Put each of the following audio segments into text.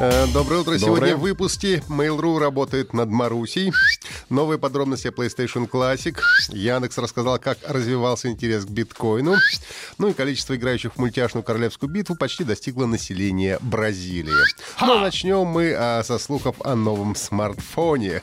Э, Доброе утро. Доброе. Сегодня в выпуске Mail.ru работает над Марусей. Новые подробности о PlayStation Classic. Яндекс рассказал, как развивался интерес к биткоину. Ну и количество играющих в мультяшную королевскую битву почти достигло населения Бразилии. Но начнем мы а, со слухов о новом смартфоне.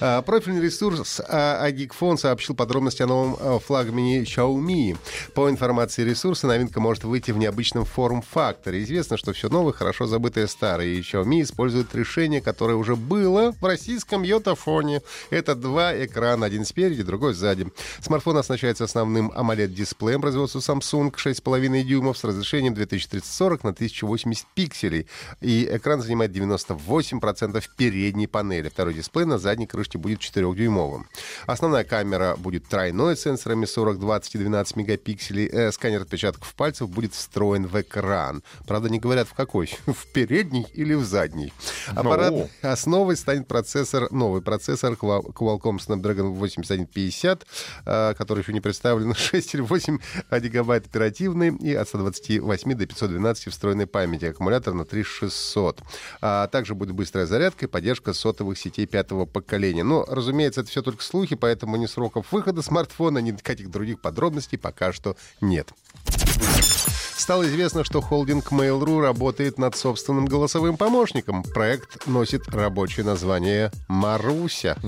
А, профильный ресурс а, Agicphone сообщил подробности о новом а, флагмане Xiaomi. По информации ресурса, новинка может выйти в необычном форм-факторе. Известно, что все новое хорошо забытое старое. И Xiaomi использует решение, которое уже было в российском йотафоне. Это два экрана, один спереди, другой сзади. Смартфон оснащается основным AMOLED-дисплеем производства Samsung 6,5 дюймов с разрешением 2340 на 1080 пикселей. И экран занимает 98% передней панели. Второй дисплей на задней крышке будет 4-дюймовым. Основная камера будет тройной с сенсорами 40, 20 и 12 мегапикселей. Э, сканер отпечатков пальцев будет встроен в экран. Правда, не говорят в какой. В передний или в задний. Аппарат Ну. основой станет процессор, новый процессор Qua- Qualcomm Snapdragon 8150, э, который еще не представлен, 6 или 8 гигабайт оперативной и от 128 до 512 встроенной памяти. Аккумулятор на 3600. А также будет быстрая зарядка и поддержка сотовых сетей пятого поколения. Но, разумеется, это все только слухи, поэтому ни сроков выхода смартфона, ни никаких других подробностей пока что нет. Стало известно, что холдинг Mail.ru работает над собственным голосовым помощником. Проект носит рабочее название «Маруся».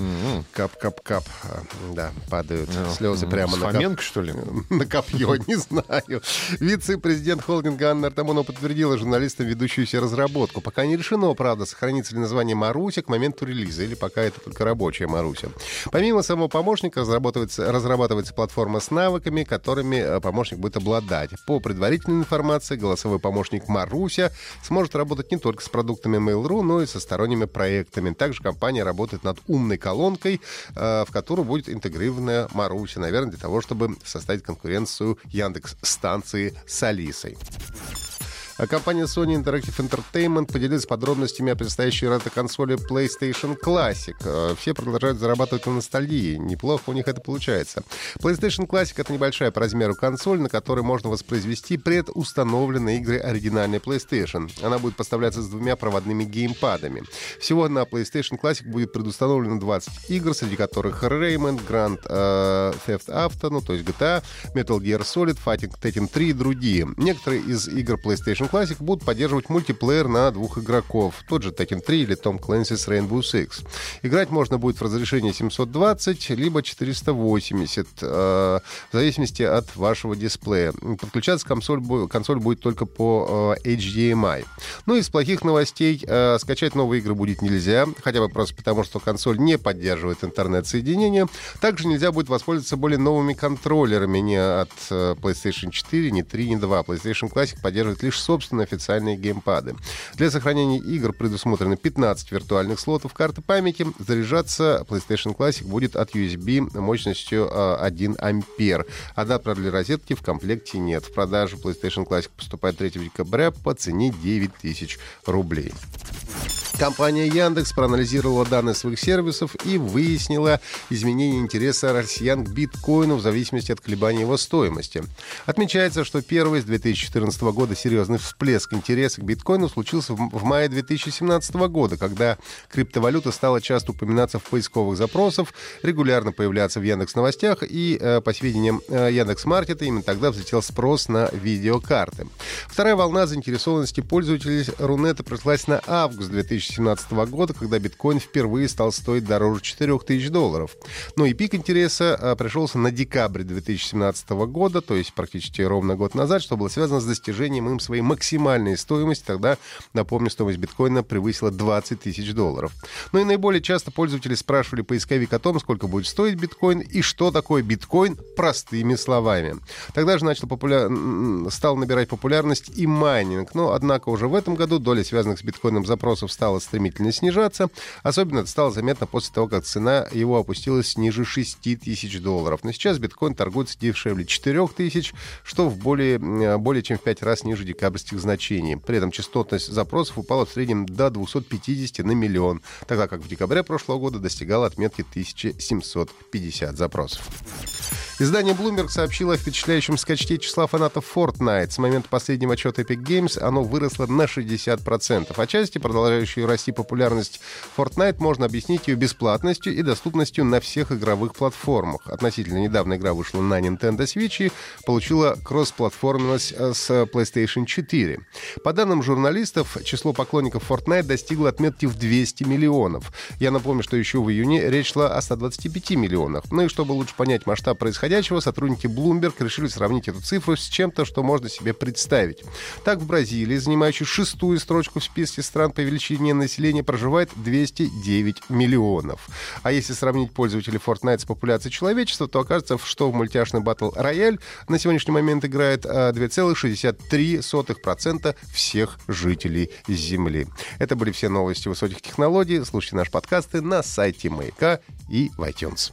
Кап-кап-кап. А, Да, падают слезы прямо на Фоменко, что ли? на копье, не знаю. Вице-президент холдинга Анна Артамонова подтвердила журналистам ведущуюся разработку. Пока не решено, правда, сохранится ли название Маруся к моменту релиза, или пока это только рабочая Маруся. Помимо самого помощника разрабатывается, разрабатывается платформа с навыками, которыми э, помощник будет обладать. По предварительной информации, голосовой помощник Маруся сможет работать не только с продуктами Mail.ru, но и со сторонними проектами. Также компания работает над умной колонкой, э, в которую будет интегрирована Маруся, наверное, для того, чтобы составить конкуренцию Яндекс станции с Алисой. А компания Sony Interactive Entertainment поделилась подробностями о предстоящей ретро-консоли PlayStation Classic. Э, Все продолжают зарабатывать на ностальгии. Неплохо у них это получается. PlayStation Classic — это небольшая по размеру консоль, на которой можно воспроизвести предустановленные игры оригинальной PlayStation. Она будет поставляться с двумя проводными геймпадами. Всего на PlayStation Classic будет предустановлено 20 игр, среди которых Rayman, Grand э, Theft Auto, ну то есть GTA, Metal Gear Solid, Fighting Tekken 3 и другие. Некоторые из игр PlayStation Classic будут поддерживать мультиплеер на двух игроков. Тот же Tekken 3 или Tom Clancy's Rainbow Six. Играть можно будет в разрешении 720, либо 480, э, в зависимости от вашего дисплея. Подключаться консоль, консоль будет только по э, HDMI. Ну, из плохих новостей э, скачать новые игры будет нельзя, хотя бы просто потому, что консоль не поддерживает интернет-соединение. Также нельзя будет воспользоваться более новыми контроллерами не от э, PlayStation 4, ни 3, ни 2. PlayStation Classic поддерживает лишь собственные официальные геймпады. Для сохранения игр предусмотрено 15 виртуальных слотов карты памяти. Заряжаться PlayStation Classic будет от USB мощностью э, 1 ампер. Адаптера для розетки в комплекте нет. В продажу PlayStation Classic поступает 3 декабря по цене 9000 рублей. Компания Яндекс проанализировала данные своих сервисов и выяснила изменение интереса россиян к биткоину в зависимости от колебаний его стоимости. Отмечается, что первый с 2014 года серьезный всплеск интереса к биткоину случился в мае 2017 года, когда криптовалюта стала часто упоминаться в поисковых запросах, регулярно появляться в Яндекс новостях и, э, по сведениям э, Яндекс Маркета, именно тогда взлетел спрос на видеокарты. Вторая волна заинтересованности пользователей Рунета пришлась на август 2017 года, когда биткоин впервые стал стоить дороже 4000 долларов. Ну и пик интереса а, пришелся на декабрь 2017 года, то есть практически ровно год назад, что было связано с достижением им своей максимальной стоимости. Тогда, напомню, стоимость биткоина превысила 20 тысяч долларов. Ну и наиболее часто пользователи спрашивали поисковик о том, сколько будет стоить биткоин и что такое биткоин простыми словами. Тогда же начал популя... стал набирать популярность и майнинг. Но, однако, уже в этом году доля связанных с биткоином запросов стала стало стремительно снижаться. Особенно это стало заметно после того, как цена его опустилась ниже 6 тысяч долларов. Но сейчас биткоин торгуется дешевле 4 тысяч, что в более, более чем в 5 раз ниже декабрьских значений. При этом частотность запросов упала в среднем до 250 на миллион, тогда как в декабре прошлого года достигала отметки 1750 запросов. Издание Bloomberg сообщило о впечатляющем скачке числа фанатов Fortnite. С момента последнего отчета Epic Games оно выросло на 60%. Отчасти продолжающую расти популярность Fortnite можно объяснить ее бесплатностью и доступностью на всех игровых платформах. Относительно недавно игра вышла на Nintendo Switch и получила кроссплатформенность э, с PlayStation 4. По данным журналистов, число поклонников Fortnite достигло отметки в 200 миллионов. Я напомню, что еще в июне речь шла о 125 миллионах. Ну и чтобы лучше понять масштаб происходящего, происходящего сотрудники Bloomberg решили сравнить эту цифру с чем-то, что можно себе представить. Так, в Бразилии, занимающей шестую строчку в списке стран по величине населения, проживает 209 миллионов. А если сравнить пользователей Fortnite с популяцией человечества, то окажется, что в мультяшный батл Рояль на сегодняшний момент играет 2,63% а, всех жителей Земли. Это были все новости высоких технологий. Слушайте наши подкасты на сайте Маяка и в iTunes.